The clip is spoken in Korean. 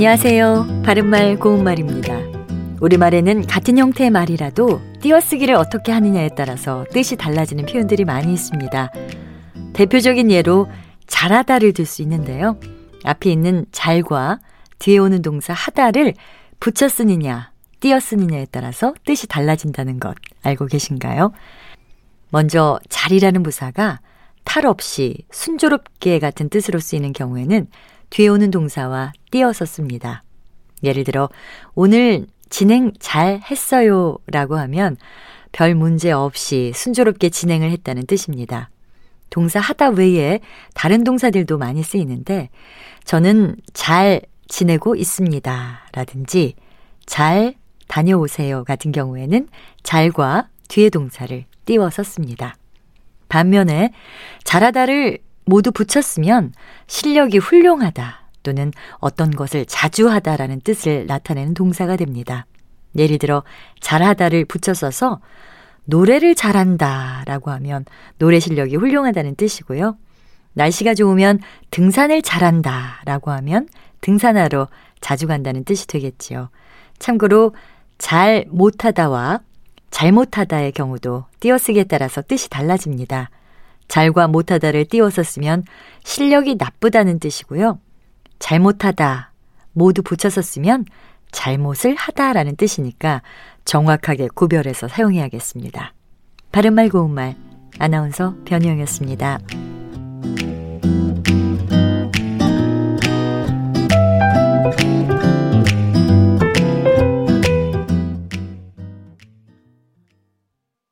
안녕하세요. 바른말 고운말입니다. 우리말에는 같은 형태의 말이라도 띄어쓰기를 어떻게 하느냐에 따라서 뜻이 달라지는 표현들이 많이 있습니다. 대표적인 예로 잘하다를 들 수 있는데요. 앞에 있는 잘과 뒤에 오는 동사 하다를 붙여 쓰느냐, 띄어 쓰느냐에 따라서 뜻이 달라진다는 것 알고 계신가요? 먼저 잘이라는 부사가 탈 없이 순조롭게 같은 뜻으로 쓰이는 경우에는 뒤에 오는 동사와 띄어서 씁니다. 예를 들어 오늘 진행 잘 했어요 라고 하면 별 문제 없이 순조롭게 진행을 했다는 뜻입니다. 동사 하다 외에 다른 동사들도 많이 쓰이는데 저는 잘 지내고 있습니다 라든지 잘 다녀오세요 같은 경우에는 잘과 뒤에 동사를 띄워서 씁니다. 반면에 잘하다를 모두 붙였으면 실력이 훌륭하다 또는 어떤 것을 자주 하다라는 뜻을 나타내는 동사가 됩니다. 예를 들어 잘하다를 붙여 써서 노래를 잘한다 라고 하면 노래 실력이 훌륭하다는 뜻이고요. 날씨가 좋으면 등산을 잘한다 라고 하면 등산하러 자주 간다는 뜻이 되겠지요. 참고로 잘 못하다와 잘못하다의 경우도 띄어쓰기에 따라서 뜻이 달라집니다. 잘과 못하다를 띄워서 쓰면 실력이 나쁘다는 뜻이고요. 잘못하다 모두 붙여서 쓰면 잘못을 하다라는 뜻이니까 정확하게 구별해서 사용해야겠습니다. 바른말 고운말 아나운서 변희영이었습니다.